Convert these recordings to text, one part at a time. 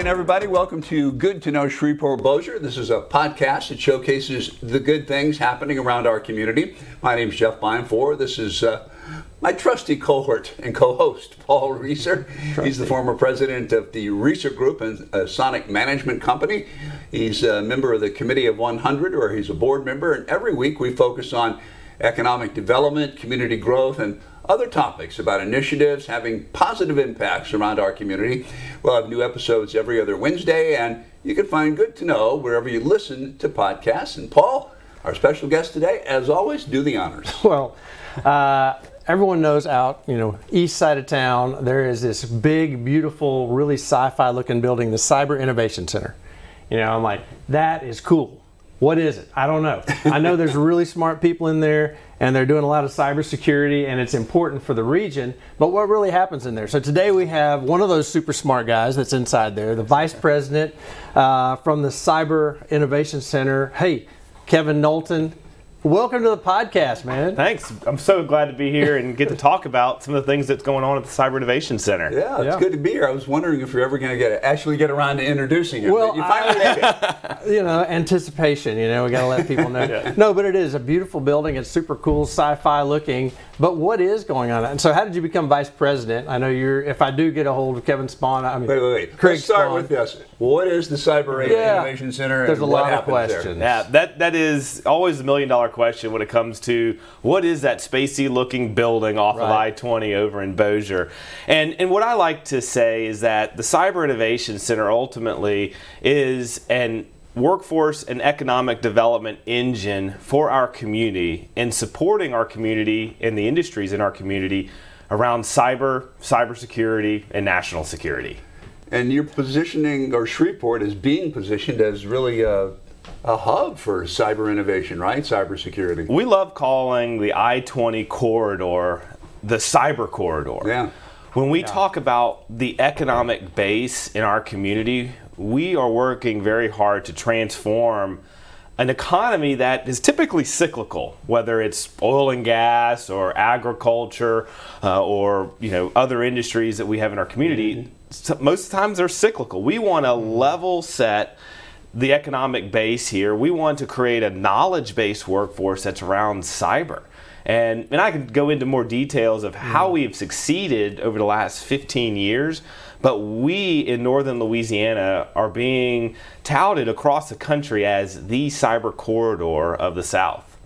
again, everybody. Welcome to Good to Know Shreveport Bossier. This is a podcast that showcases the good things happening around our community. My name is Jeff Bienfor. This is uh, my trusty cohort and co-host, Paul Reeser. He's the former president of the Reeser Group and a Sonic Management Company. He's a member of the Committee of 100, or he's a board member. And every week we focus on economic development, community growth, and other topics about initiatives having positive impacts around our community. We'll have new episodes every other Wednesday, and you can find Good to Know wherever you listen to podcasts. And Paul, our special guest today, as always, do the honors. Well, uh, everyone knows out, you know, east side of town, there is this big, beautiful, really sci-fi looking building, the Cyber Innovation Center. You know, I'm like, that is cool. What is it? I don't know. I know there's really smart people in there and they're doing a lot of cybersecurity and it's important for the region. But what really happens in there? So today we have one of those super smart guys that's inside there, the vice president uh, from the Cyber Innovation Center. Hey, Kevin Nolton, Welcome to the podcast, man. Thanks. I'm so glad to be here and get to talk about some of the things that's going on at the Cyber Innovation Center. Yeah, it's Yeah. good to be here. I was wondering if you're ever going to get actually get around to introducing you. Well, but you finally made it. you know, anticipation. You know, we got to let people know. No, but it is a beautiful building. It's super cool, sci-fi looking. But what is going on? And so, how did you become vice president? I know you're. If I do get a hold of Kevin Spohn, I mean, Wait, wait, wait. Craig Let's start Spohn. with this. What is the Cyber Yeah. Innovation Center? There's and a what lot of happens there? questions. Yeah, that that is always the million dollar question when it comes to what is that spacey looking building off of I twenty over in Bossier, and and what I like to say is that the Cyber Innovation Center ultimately is an workforce and economic development engine for our community and supporting our community and the industries in our community around cyber, cybersecurity, and national security. And you're positioning, or Shreveport is being positioned as really a, a hub for cyber innovation, right? Cybersecurity. We love calling the I 20 corridor the cyber corridor. Yeah. When we talk about the economic base in our community, we are working very hard to transform an economy that is typically cyclical, whether it's oil and gas or agriculture uh, or you know other industries that we have in our community. So most times they're cyclical. We want to level set the economic base here. We want to create a knowledge based workforce that's around cyber. And, and I can go into more details of how we have succeeded over the last 15 years, but we in northern Louisiana are being touted across the country as the cyber corridor of the South.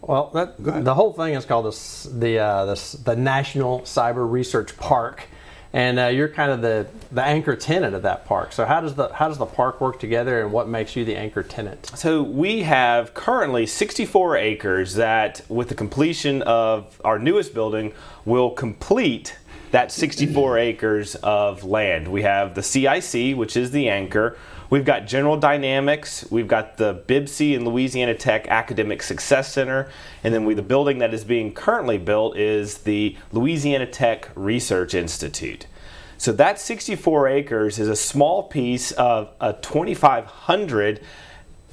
Well, that, the whole thing is called the the uh, the, the National Cyber Research Park, and uh, you're kind of the, the anchor tenant of that park. So how does the how does the park work together, and what makes you the anchor tenant? So we have currently 64 acres that, with the completion of our newest building, will complete that 64 acres of land. We have the CIC, which is the anchor. We've got General Dynamics. We've got the BPCC and Louisiana Tech Academic Success Center, and then we the building that is being currently built is the Louisiana Tech Research Institute. So that 64 acres is a small piece of a 2,500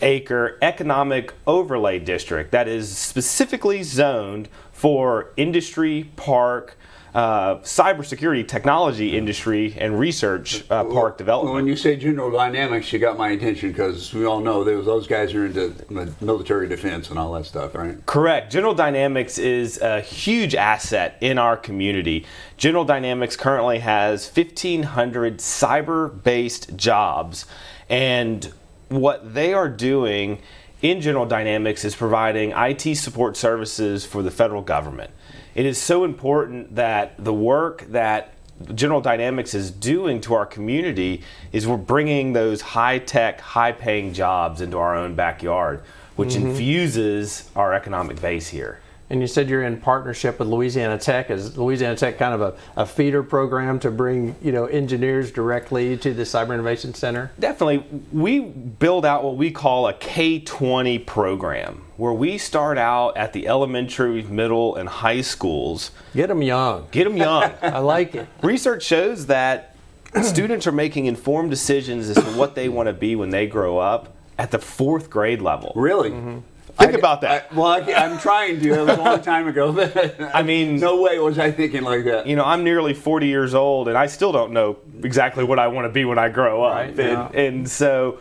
acre economic overlay district that is specifically zoned for industry, park, uh, cybersecurity, technology industry, and research uh, park development. When you say General Dynamics, you got my attention because we all know those, those guys are into military defense and all that stuff, right? Correct. General Dynamics is a huge asset in our community. General Dynamics currently has 1,500 cyber based jobs, and what they are doing in General Dynamics is providing IT support services for the federal government. It is so important that the work that General Dynamics is doing to our community is we're bringing those high tech, high paying jobs into our own backyard, which mm-hmm. infuses our economic base here. And you said you're in partnership with Louisiana Tech. Is Louisiana Tech kind of a, a feeder program to bring you know engineers directly to the Cyber Innovation Center? Definitely, we build out what we call a K 20 program, where we start out at the elementary, middle, and high schools, Get them young. get them young. I like it. Research shows that students are making informed decisions as to what they want to be when they grow up at the fourth grade level. Really? Mm-hmm. Think I- about that. I, well, I, am trying to. It was a long time ago. I mean- no way was I thinking like that. you know, I'm nearly 40 years old, and I still don't know exactly what I want to be when I grow up. Right, and, yeah. and so,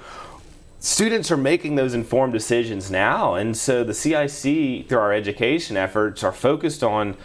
students are making those informed decisions now, and so the CIC, through our education efforts, are focused on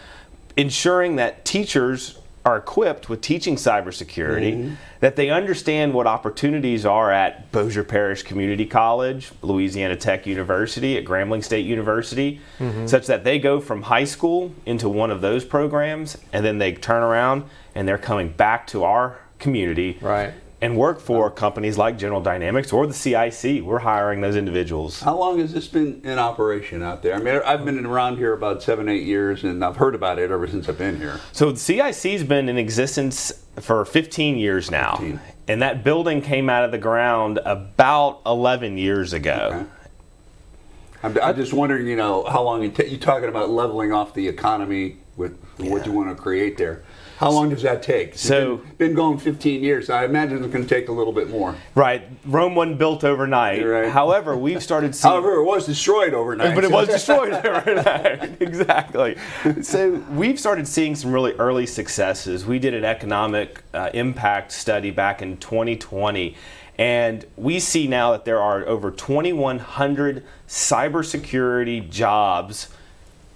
ensuring that teachers are equipped with teaching cybersecurity, mm-hmm. that they understand what opportunities are at Bossier Parish Community College, Louisiana Tech University, at Grambling State University, mm-hmm. such that they go from high school into one of those programs and then they turn around and they're coming back to our community Right. And work for companies like General Dynamics or the CIC. We're hiring those individuals. How long has this been in operation out there? I mean, I've been around here about seven, eight years, and I've heard about it ever since I've been here. So the CIC's been in existence for 15 years now. 15. And that building came out of the ground about 11 years ago. Okay. I'm, I'm just wondering, you know, how long it ta- you're talking about leveling off the economy with what you want to create there. How long does that take? It's So- been, been going 15 years. I imagine it's going to take a little bit more. Right. Rome wasn't built overnight. Right. However, we've started seeing However, it was destroyed overnight. but it was destroyed overnight. exactly. So we've started seeing some really early successes. We did an economic uh, impact study back in 2020, and we see now that there are over 2,100 cybersecurity jobs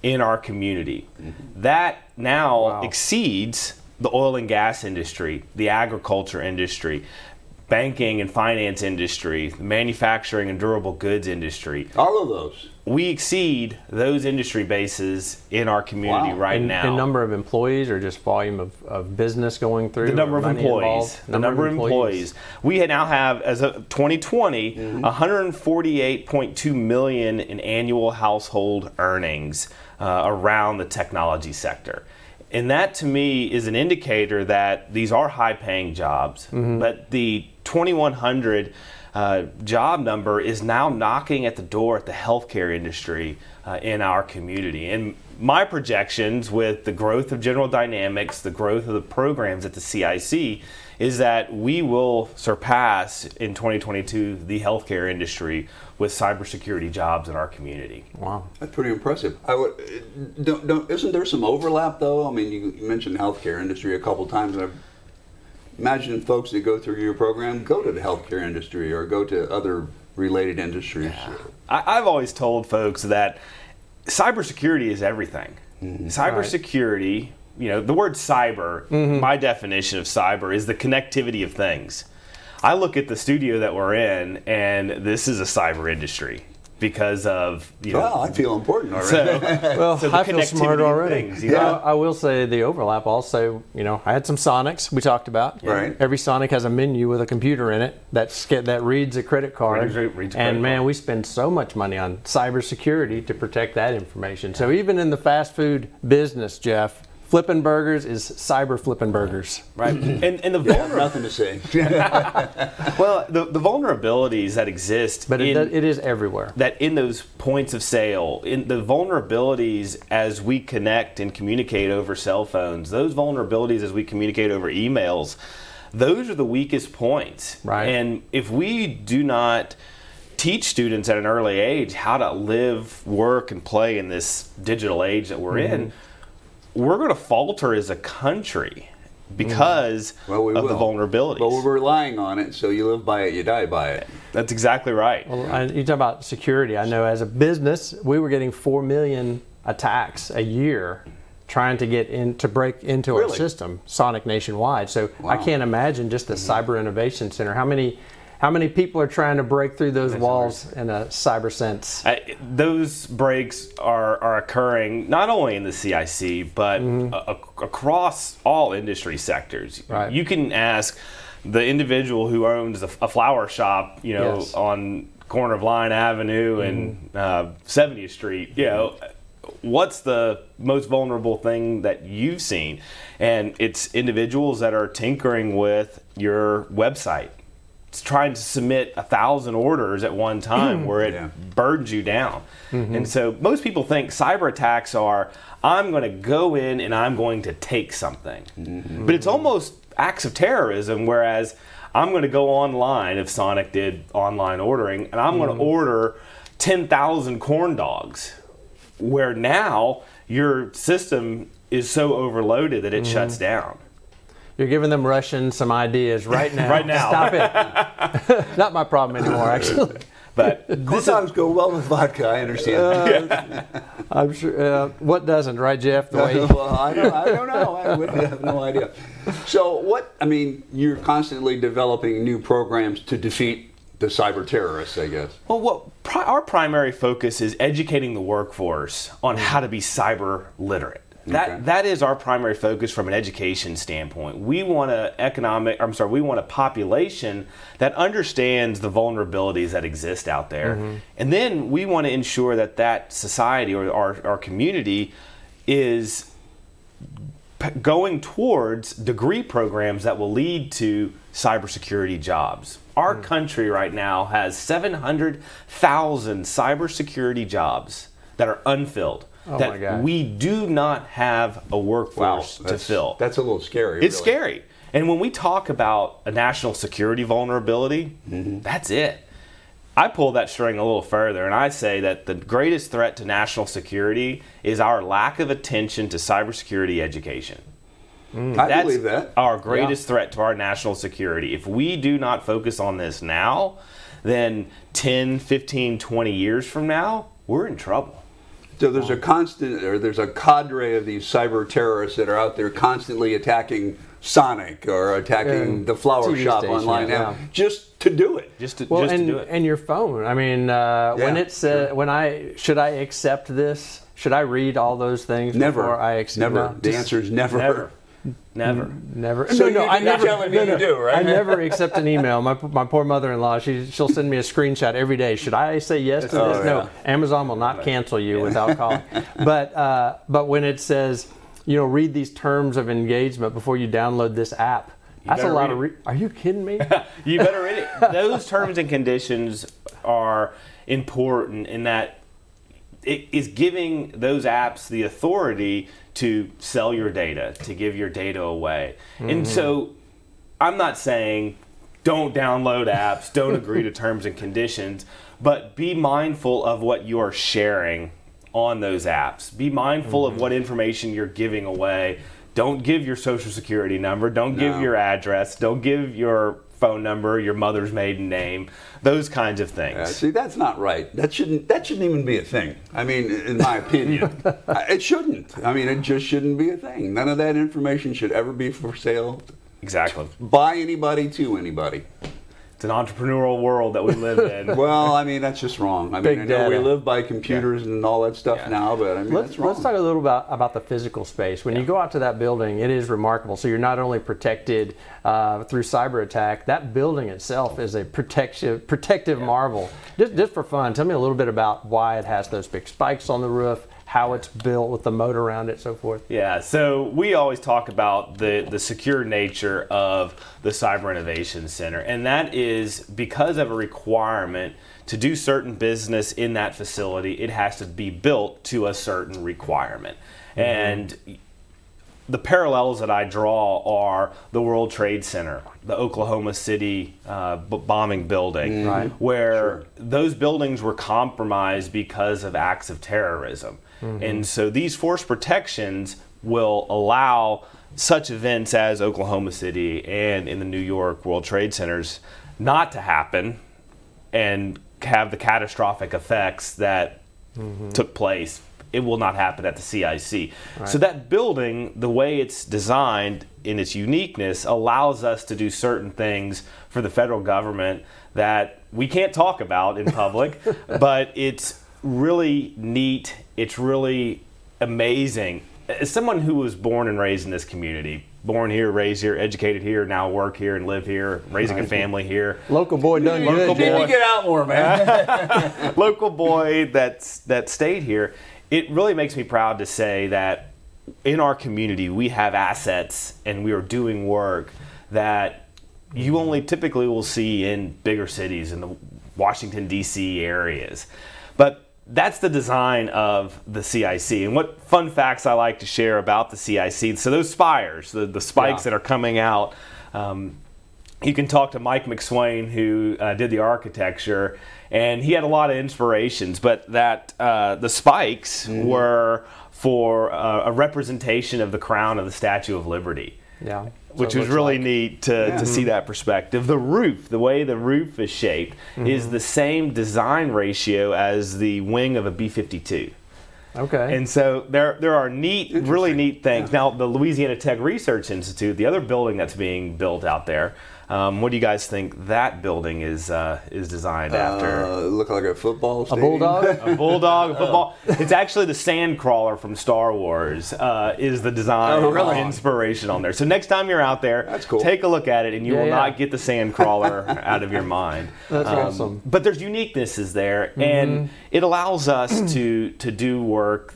in our community. That now Wow. exceeds the oil and gas industry, the agriculture industry, banking and finance industry, the manufacturing and durable goods industry All of those. we exceed those industry bases in our community Wow. right in, now. in number of employees or just volume of, of business going through? the number of employees. involved? The number of employees. We now have, as of 2020, Mm-hmm. 148.2 million in annual household earnings uh, around the technology sector. And that to me is an indicator that these are high paying jobs, Mm-hmm. but the 2100 uh, job number is now knocking at the door at the healthcare industry uh, in our community. And my projections with the growth of General Dynamics, the growth of the programs at the CIC, is that we will surpass in 2022 the healthcare industry with cybersecurity jobs in our community. Wow. That's pretty impressive. I would, uh, don't, don't, isn't there some overlap though? I mean, you, you mentioned healthcare industry a couple times, and I imagine folks that go through your program go to the healthcare industry or go to other related industries. I, I've always told folks that cybersecurity is everything. Cybersecurity, you know, the word cyber, mm-hmm. my definition of cyber is the connectivity of things. I look at the studio that we're in, and this is a cyber industry because of, you know, Well, I feel important already. so, Well, so I feel smart already. things, you Yeah. know? I, I will say the overlap also, you know, I had some Sonics we talked about. Right. Every Sonic has a menu with a computer in it that's, that reads a credit card. Reads- reads a and man, card. we spend so much money on cybersecurity to protect that information. So even in the fast food business, Jeff, flipping burgers is cyber flipping burgers. Right. And, and the I have vulner- nothing to say. well, the, the vulnerabilities that exist But it, in, does- it is everywhere. that in those points of sale, in the vulnerabilities as we connect and communicate over cell phones, those vulnerabilities as we communicate over emails, those are the weakest points. Right. And if we do not teach students at an early age how to live, work, and play in this digital age that we're mm-hmm. in, we're going to falter as a country because Well, we of will. the vulnerabilities. But we're relying on it, so you live by it, you die by it. That's exactly right. Well, I, you talk about security. I know as a business, we were getting four million attacks a year trying to get in to break into our system, Sonic nationwide. So I Wow. Mm-hmm. can't imagine just the Cyber Innovation Center. How many how many people are trying to break through those walls in a cyber sense? I, those breaks are, are occurring not only in the CIC but a- a- across all industry sectors. Right. You can ask the individual who owns a, a flower shop, you know, Yes. on corner of Line Avenue and uh, 70th Street. You know, what's the most vulnerable thing that you've seen? And it's individuals that are tinkering with your website. Trying to submit a thousand orders at one time mm. where it Yeah. burdens you down. Mm-hmm. And so most people think cyber attacks are I'm going to go in and I'm going to take something. But it's mm-hmm. almost acts of terrorism, whereas I'm going to go online, if Sonic did online ordering, and I'm going to mm. order 10,000 corn dogs, where now your system is so overloaded that it Mm-hmm. shuts down. You're giving them Russians some ideas right now. Right now. Stop it. Not my problem anymore, actually. But Corn this is, dogs go well with vodka. I understand. I'm sure. Uh, what doesn't, right, Jeff? The way well, I don't, I don't know. I would have no idea. So, what? I mean, you're constantly developing new programs to defeat the cyber terrorists. I guess. well, what pri- our primary focus is educating the workforce on how to be cyber literate. That Okay. that is our primary focus from an education standpoint. We want a economic, I'm sorry, we want a population that understands the vulnerabilities that exist out there, mm-hmm. and then we want to ensure that that society or our, our community is p- going towards degree programs that will lead to cybersecurity jobs. Our mm. country right now has 700,000 cybersecurity jobs that are unfilled. Oh that my God. we do not have a workforce to fill. That's a little scary. It's really. scary. And when we talk about a national security vulnerability, Mm-hmm. that's it. I pull that string a little further and I say that the greatest threat to national security is our lack of attention to cybersecurity education. I That's believe that. our greatest threat to our national security. If we do not focus on this now, then 10, 15, 20 years from now, we're in trouble. So there's a constant, or there's a cadre of these cyber terrorists that are out there constantly attacking Sonic or attacking Yeah. the flower TV shop station, online now, just to do it. Just to, well, just and to do it. and your phone. I mean, uh, when it says when I should I accept this? Should I read all those things Never. before I accept? never. no, the just answer is never. Never. Never. Never. So no, no, you- I you're never. telling me no, you no, do, right? I never accept an email. My, my poor mother-in-law. She she'll send me a screenshot every day. Should I say yes to Oh, this? No. Amazon will not cancel you without calling. but uh, but when it says, you know, read these terms of engagement before you download this app. That's a lot of. Re- Are you kidding me? You better read it. Those terms and conditions are important in that it is giving those apps the authority to sell your data, to give your data away. And mm-hmm. so I'm not saying don't download apps, don't agree to terms and conditions, but be mindful of what you're sharing on those apps. Be mindful of mm-hmm. what information you're giving away. Don't give your social security number, don't give your address, don't give your phone number, your mother's maiden name, those kinds of things. See, that's not right. That shouldn't. That shouldn't even be a thing. I mean, in my opinion, it shouldn't. I mean, it just shouldn't be a thing. None of that information should ever be for sale Exactly. by anybody to anybody. An entrepreneurial world that we live in. Well, I mean, that's just wrong. I mean, Big I know we live by computers and all that stuff Yeah. now, but I mean, Let's, that's wrong. let's talk a little about, about the physical space. When you go out to that building, it is remarkable. So you're not only protected uh, through cyber attack, that building itself is a protective protective marvel. Just, just for fun, tell me a little bit about why it has those big spikes on the roof, how it's built with the moat around it, so forth. Yeah, so we always talk about the, the secure nature of the Cyber Innovation Center, and that is because of a requirement to do certain business in that facility, it has to be built to a certain requirement. And the parallels that I draw are the World Trade Center, the Oklahoma City uh, b- bombing building, Right. where those buildings were compromised because of acts of terrorism. Mm-hmm. And so these force protections will allow such events as Oklahoma City and in the New York World Trade Centers not to happen and have the catastrophic effects that mm-hmm. took place. It will not happen at the CIC. So that building, the way it's designed in its uniqueness, allows us to do certain things for the federal government that we can't talk about in public, but it's really neat. It's really amazing. As someone who was born and raised in this community, born here, raised here, educated here, now work here and live here, raising a family here, Local boy done Local good. Need Jeff. to get out more, man. local boy that's that stayed here, it really makes me proud to say that in our community we have assets and we are doing work that you only typically will see in bigger cities in the Washington D.C. areas. That's the design of the CIC. And what fun facts I like to share about the CIC? So those spires, the, the spikes Yeah. that are coming out. Um, you can talk to Mike McSwain, who uh, did the architecture, and he had a lot of inspirations. But that uh, the spikes Mm-hmm. were for uh, a representation of the crown of the Statue of Liberty. Yeah. Which was really like- neat to, to see that perspective. The roof, the way the roof is shaped, Mm-hmm. is the same design ratio as the wing of a B 52. Okay. And so there, there are neat, really neat things. Now, the Louisiana Tech Research Institute, the other building that's being built out there, um, what do you guys think that building is uh, is designed after? Uh, look like a football Stadium. a bulldog. A bulldog, a football. It's actually the sand crawler from Star Wars. Uh, is the design Oh, really? inspiration on there? So next time you're out there, That's cool. take a look at it, and you Yeah, will yeah. not get the sand crawler out of your mind. That's Um, awesome. But there's uniquenesses there, Mm-hmm. and it allows us to to do work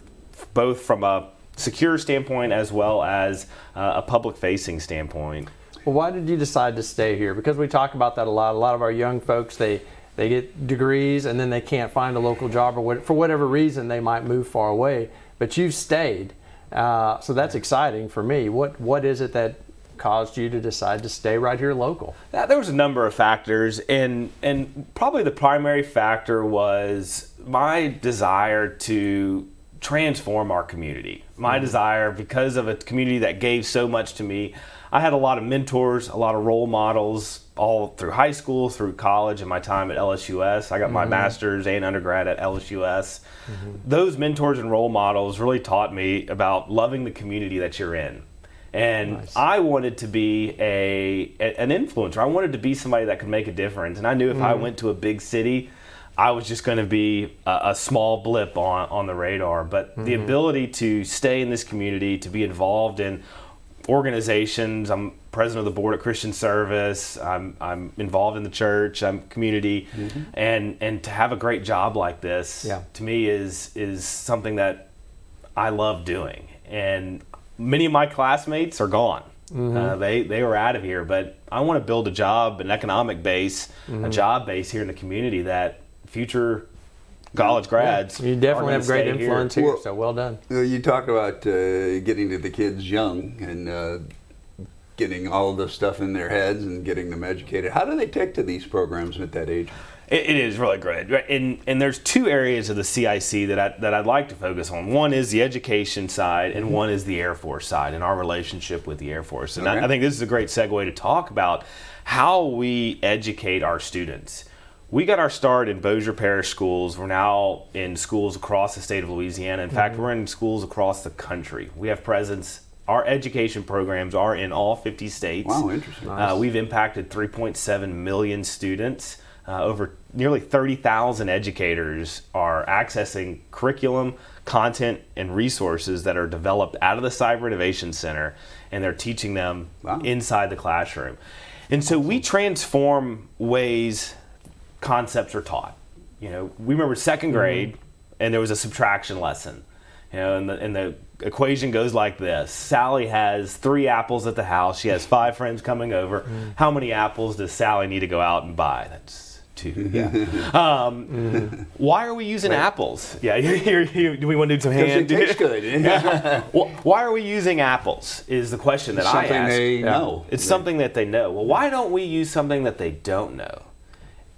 both from a secure standpoint as well as uh, a public facing standpoint. Well, why did you decide to stay here? Because we talk about that a lot. A lot of our young folks, they they get degrees and then they can't find a local job or what, for whatever reason they might move far away. But you've stayed, uh, so that's exciting for me. What what is it that caused you to decide to stay right here local? There was a number of factors, and and probably the primary factor was my desire to transform our community. My mm-hmm. desire, because of a community that gave so much to me, I had a lot of mentors, a lot of role models, all through high school, through college, and my time at LSUS. I got my mm-hmm. master's and undergrad at LSUS. Mm-hmm. Those mentors and role models really taught me about loving the community that you're in. And Nice. I wanted to be a, a- an influencer. I wanted to be somebody that could make a difference. And I knew if I mm. went to a big city, I was just going to be a, a small blip on, on the radar. But the mm-hmm. ability to stay in this community, to be involved in organizations. I'm president of the board at Christian Service. I'm, I'm involved in the church. I'm community, mm-hmm. and and to have a great job like this, Yeah. to me is is something that I love doing. And many of my classmates are gone. Mm-hmm. Uh, they they were out of here, but I want to build a job, an economic base, a job base here in the community that future college grads. You definitely have great stay here. influence here, Well- so well done. You talk about uh, getting to the kids young and uh, getting all the stuff in their heads and getting them educated. How do they take to these programs at that age? It, it is really great, and and there's two areas of the CIC that I that I'd like to focus on. One is the education side, and one is the Air Force side, and our relationship with the Air Force. And Okay. I, I think this is a great segue to talk about how we educate our students. We got our start in Bossier Parish schools. We're now in schools across the state of Louisiana. In fact, we're in schools across the country. We have presence. Our education programs are in all 50 states. Wow, interesting. Uh, we've impacted 3.7 million students. Uh, over nearly 30,000 educators are accessing curriculum, content, and resources that are developed out of the Cyber Innovation Center, and they're teaching them Wow. inside the classroom. And so we transform ways concepts are taught. You know, we remember second mm-hmm. grade, and there was a subtraction lesson. You know, and the, and the equation goes like this: Sally has three apples at the house. She has five friends coming over. Mm-hmm. How many apples does Sally need to go out and buy? That's two. Yeah. um, mm-hmm. Why are we using apples? Yeah. Here, here, do we want to do some Because hand? it tastes good. Wh- Why are we using apples? Is the question that I ask. Something ask. they know. It's something that they know. Well, why don't we use something that they don't know?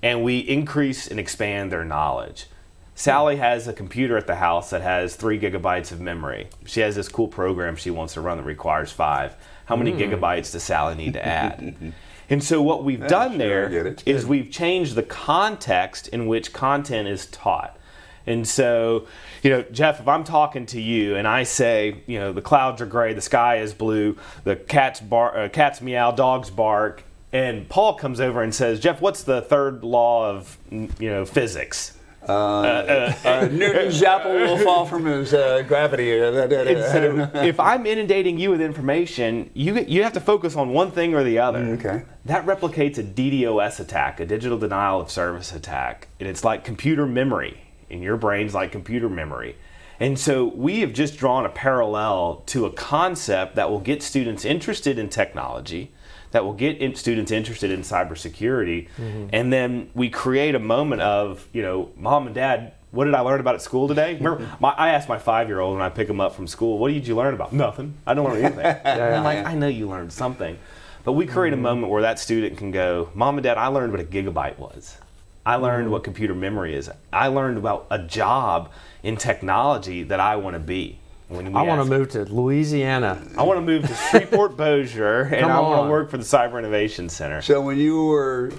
And we increase and expand their knowledge. Sally has a computer at the house that has three gigabytes of memory. She has this cool program she wants to run that requires five. How many gigabytes does Sally need to add? and so, what we've done sure, there is we've changed the context in which content is taught. And so, you know, Jeff, if I'm talking to you and I say, you know, the clouds are gray, the sky is blue, the cats bar, uh, cats meow, dogs bark, and Paul comes over and says, Jeff, what's the third law of, mm, you know, physics? Uh, Newton's apple will fall from his uh, gravity. Uh, if I'm inundating you with information, you you have to focus on one thing or the other. okay. That replicates a DDoS attack, a digital denial of service attack. And it's like computer memory. And your brain's like computer memory. And so we have just drawn a parallel to a concept that will get students interested in technology, that will get in students interested in cybersecurity. Mm-hmm. And then we create a moment of, you know, mom and dad, what did I learn about at school today? Remember, my, I asked my five year old when I pick him up from school, what did you learn about? Nothing. I don't learn anything. I'm like, I know you learned something. But we create a mm-hmm. moment where that student can go, Mom and Dad, I learned what a gigabyte was. I learned mm-hmm. what computer memory is. I learned about a job in technology that I want to be. When we I want to move to Louisiana. I want to move to Shreveport Bossier, and Come I want on. to work for the Cyber Innovation Center. So when you were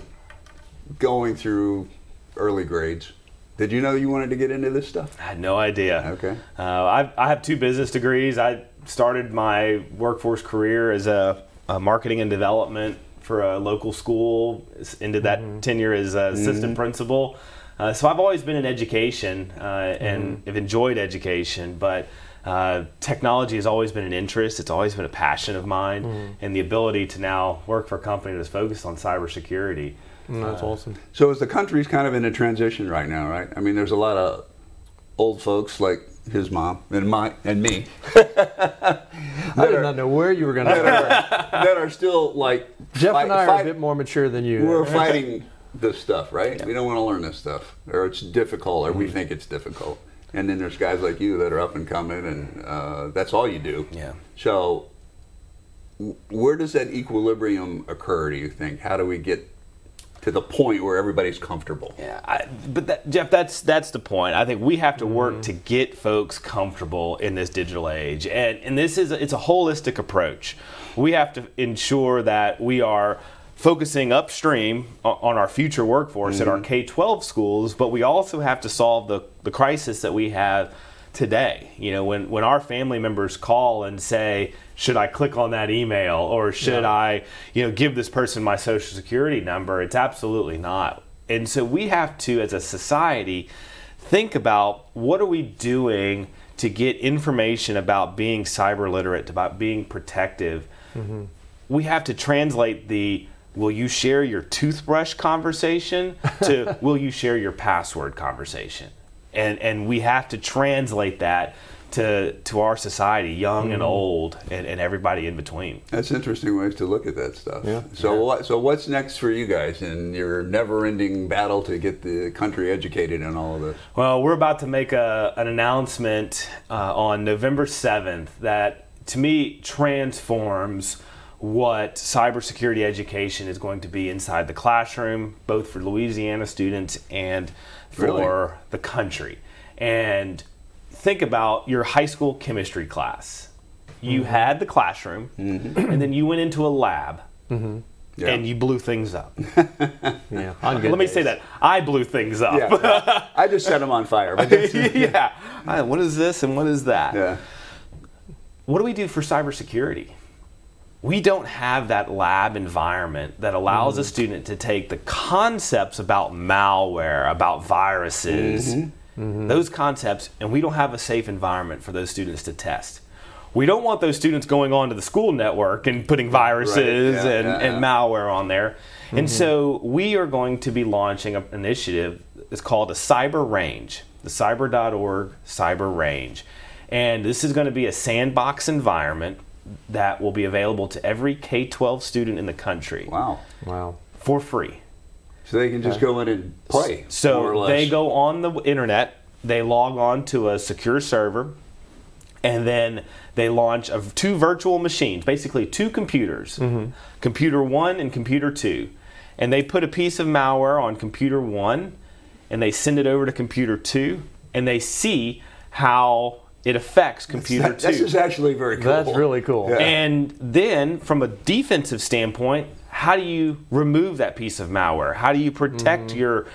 going through early grades, did you know you wanted to get into this stuff? I had no idea. Okay. Uh, I, I have two business degrees. I started my workforce career as a, a marketing and development for a local school. s- Ended that tenure as a assistant principal. Uh, so I've always been in education uh, and have enjoyed education, but uh, technology has always been an interest. It's always been a passion of mine, and the ability to now work for a company that's focused on cybersecurity. Mm, That's awesome. So as the country's kind of in a transition right now, right? I mean, there's a lot of old folks like his mom and my and me I did not know where you were going that to. are, that are still like Jeff fight- and I are fight- a bit more mature than you. we're fighting this stuff, right? We don't want to learn this stuff, or it's difficult, or we Mm-hmm. think it's difficult. And then there's guys like you that are up and coming, and uh, that's all you do. Yeah. So, w- where does that equilibrium occur? Do you think? How do we get to the point where everybody's comfortable? Yeah, I, but that, Jeff, that's that's the point. I think we have to work to get folks comfortable in this digital age, and and this is it's a holistic approach. We have to ensure that we are focusing upstream on our future workforce at our mm-hmm. K twelve schools, but we also have to solve the the crisis that we have today. You know, when when our family members call and say, "Should I click on that email or should I, you know, give this person my social security number?" It's absolutely not. And so we have to as a society think about what are we doing to get information about being cyber literate, about being protective. Mm-hmm. We have to translate the will you share your toothbrush conversation to will you share your password conversation and and we have to translate that to to our society young and old and, and everybody in between That's interesting ways to look at that stuff. Yeah. So what? So what's next for you guys in your never-ending battle to get the country educated in all of this? Well, we're about to make a, an announcement uh, on November 7th that to me transforms what cybersecurity education is going to be inside the classroom, both for Louisiana students and for Really? the country. And think about your high school chemistry class. You had the classroom, and then you went into a lab. Yeah. And you blew things up. Yeah, on good Let me say that I blew things up. Yeah, yeah. I just set them on fire. But yeah. Uh, What is this and what is that? yeah. What do we do for cybersecurity? We don't have that lab environment that allows a mm. student to take the concepts about malware, about viruses, mm-hmm. Mm-hmm. those concepts, and we don't have a safe environment for those students to test. We don't want those students going onto the school network and putting viruses yeah, and, yeah, and malware on there. And mm-hmm. so we are going to be launching an initiative. It's called a Cyber Range, the cyber.org Cyber Range. And this is going to be a sandbox environment that will be available to every K 12 student in the country Wow. Wow. for free. So they can just go in and play. more or So less. they go on the internet, they log on to a secure server, and then they launch of two virtual machines, basically two computers, mm-hmm. computer one and computer two. And they put a piece of malware on computer one and they send it over to computer two and they see how it affects computer That- two. This is actually very cool. That's really cool. Yeah. And then, from a defensive standpoint, how do you remove that piece of malware? How do you protect Mm-hmm. your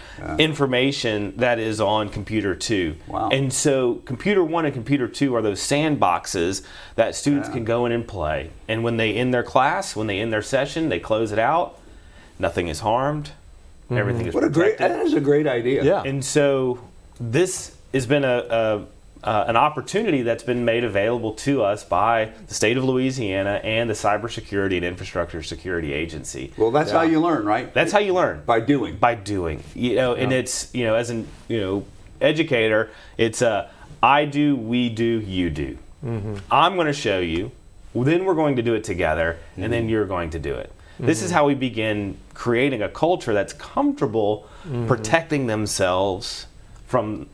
information that is on computer two? Wow. And so, computer one and computer two are those sandboxes that students can go in and play. And when they end their class, when they end their session, they close it out. Nothing is harmed. Everything is Mm-hmm. What a great. That is a great idea. Yeah. And so this has been a, a uh, an opportunity that's been made available to us by the state of Louisiana and the Cybersecurity and Infrastructure Security Agency. Well, that's how you learn, right? That's how you learn By doing. by doing. You know, and it's you know as an you know educator, it's a I do, we do, you do. Mm-hmm. I'm going to show you. Then we're going to do it together, and then mm-hmm. you're going to do it. This is mm-hmm. how we begin creating a culture that's comfortable protecting themselves from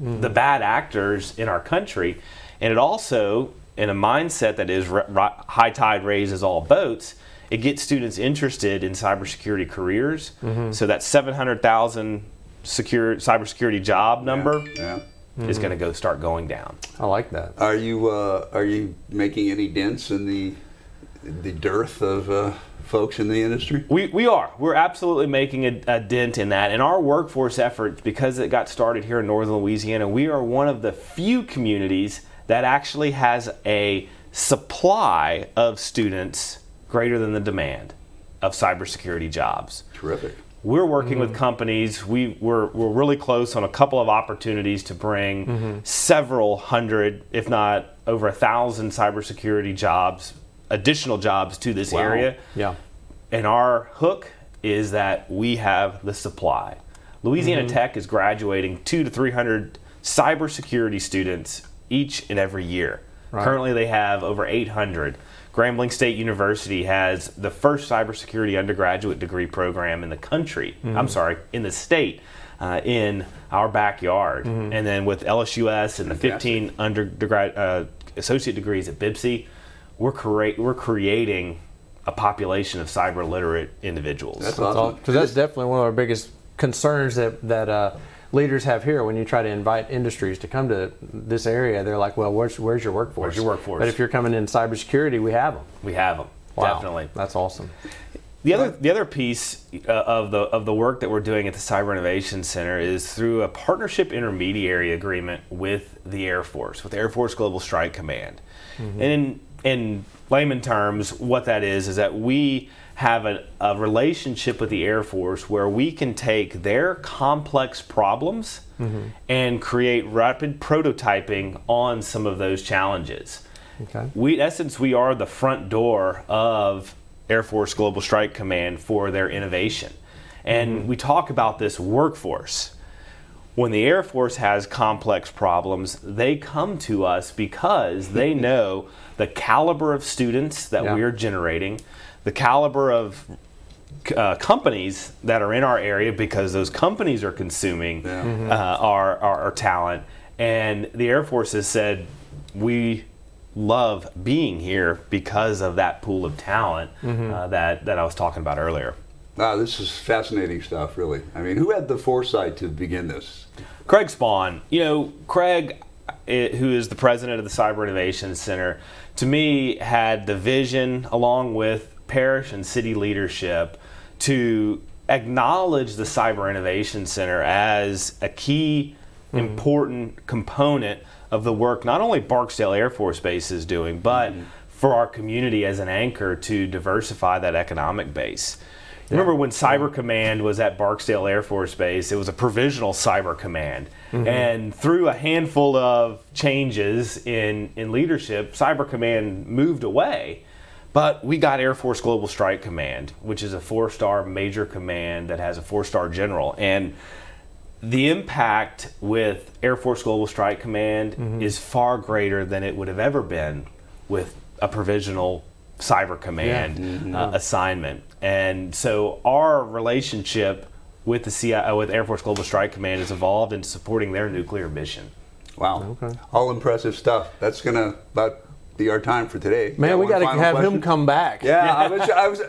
the bad actors in our country, and it also in a mindset that is ri- ri- high tide raises all boats, it gets students interested in cybersecurity careers. So that 700,000 secure cybersecurity job number Yeah. is going to go start going down. I like that. Are you uh, are you making any dents in the the dearth of uh, folks in the industry? We, we are. We're absolutely making a, a dent in that. And our workforce efforts, because it got started here in northern Louisiana, we are one of the few communities that actually has a supply of students greater than the demand of cybersecurity jobs. Terrific. We're working with mm-hmm. companies. We, we're, we're really close on a couple of opportunities to bring mm-hmm. several hundred, if not over a thousand, cybersecurity jobs, additional jobs to this area. Yeah. And our hook is that we have the supply. Louisiana Tech is graduating two to 300 cybersecurity students each and every year. Currently, they have over 800. Grambling State University has the first cybersecurity undergraduate degree program in the country. I'm sorry, in the state, uh, in our backyard. And then with LSUS and the 15 undergrad uh, associate degrees at BIPSI, we're, crea- we're creating a population of cyber literate individuals. That's awesome. Because that's definitely one of our biggest concerns that that uh, leaders have here. When you try to invite industries to come to this area, they're like, "Well, where's where's your workforce? Where's your workforce? But if you're coming in cybersecurity, we have them. we have them, Wow. definitely. That's awesome. The other, the other piece uh, of the of the work that we're doing at the Cyber Innovation Center is through a partnership intermediary agreement with the Air Force, with Air Force Global Strike Command. And in, layman terms, what that is is that we have a, a relationship with the Air Force where we can take their complex problems mm-hmm. and create rapid prototyping on some of those challenges. Okay. We, in essence, we are the front door of Air Force Global Strike Command for their innovation. And mm-hmm. we talk about this workforce. When the Air Force has complex problems, they come to us because they know the caliber of students that Yeah. we're generating, the caliber of uh, companies that are in our area because those companies are consuming uh, our, our, our talent. And the Air Force has said, we love being here because of that pool of talent uh, that, that I was talking about earlier. Wow, this is fascinating stuff, really. I mean, who had the foresight to begin this? Craig Spohn, you know, Craig, eh, who is the president of the Cyber Innovation Center, to me had the vision, along with parish and city leadership, to acknowledge the Cyber Innovation Center as a key, important component of the work not only Barksdale Air Force Base is doing, but for our community as an anchor to diversify that economic base. Remember when Cyber Command was at Barksdale Air Force Base? It was a provisional Cyber Command. Mm-hmm. And through a handful of changes in, in leadership, Cyber Command moved away. But we got Air Force Global Strike Command, which is a four star major command that has a four star general. And the impact with Air Force Global Strike Command mm-hmm. is far greater than it would have ever been with a provisional cyber command uh, assignment. And so our relationship with the CI, uh, with Air Force Global Strike Command has evolved into supporting their nuclear mission. Wow. All impressive stuff. That's going to about be our time for today. Man, Yeah, we got to final have him come back. Yeah, I was, I was,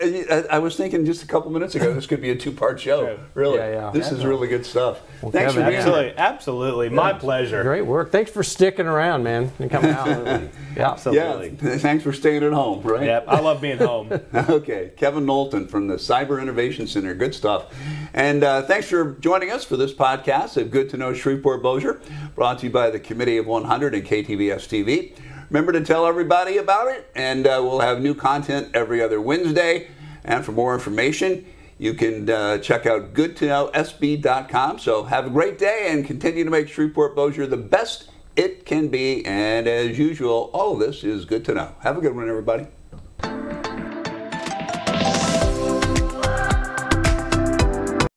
I was thinking just a couple minutes ago this could be a two-part show. Really, Yeah, yeah. this is really good stuff. Thanks Kevin, for being here. Absolutely, absolutely, my pleasure. Great work. Thanks for sticking around, man, and coming out. yeah. Yeah, Absolutely. th- thanks for staying at home, right? Yep, I love being home. Okay, Kevin Nolton from the Cyber Innovation Center. Good stuff. And uh, thanks for joining us for this podcast of Good to Know Shreveport Bossier, brought to you by the Committee of 100 and KTBS TV. Remember to tell everybody about it, and uh, we'll have new content every other Wednesday. And for more information, you can uh, check out goodtoknowsb.com. So have a great day and continue to make Shreveport Bossier the best it can be. And as usual, all of this is good to know. Have a good one, everybody.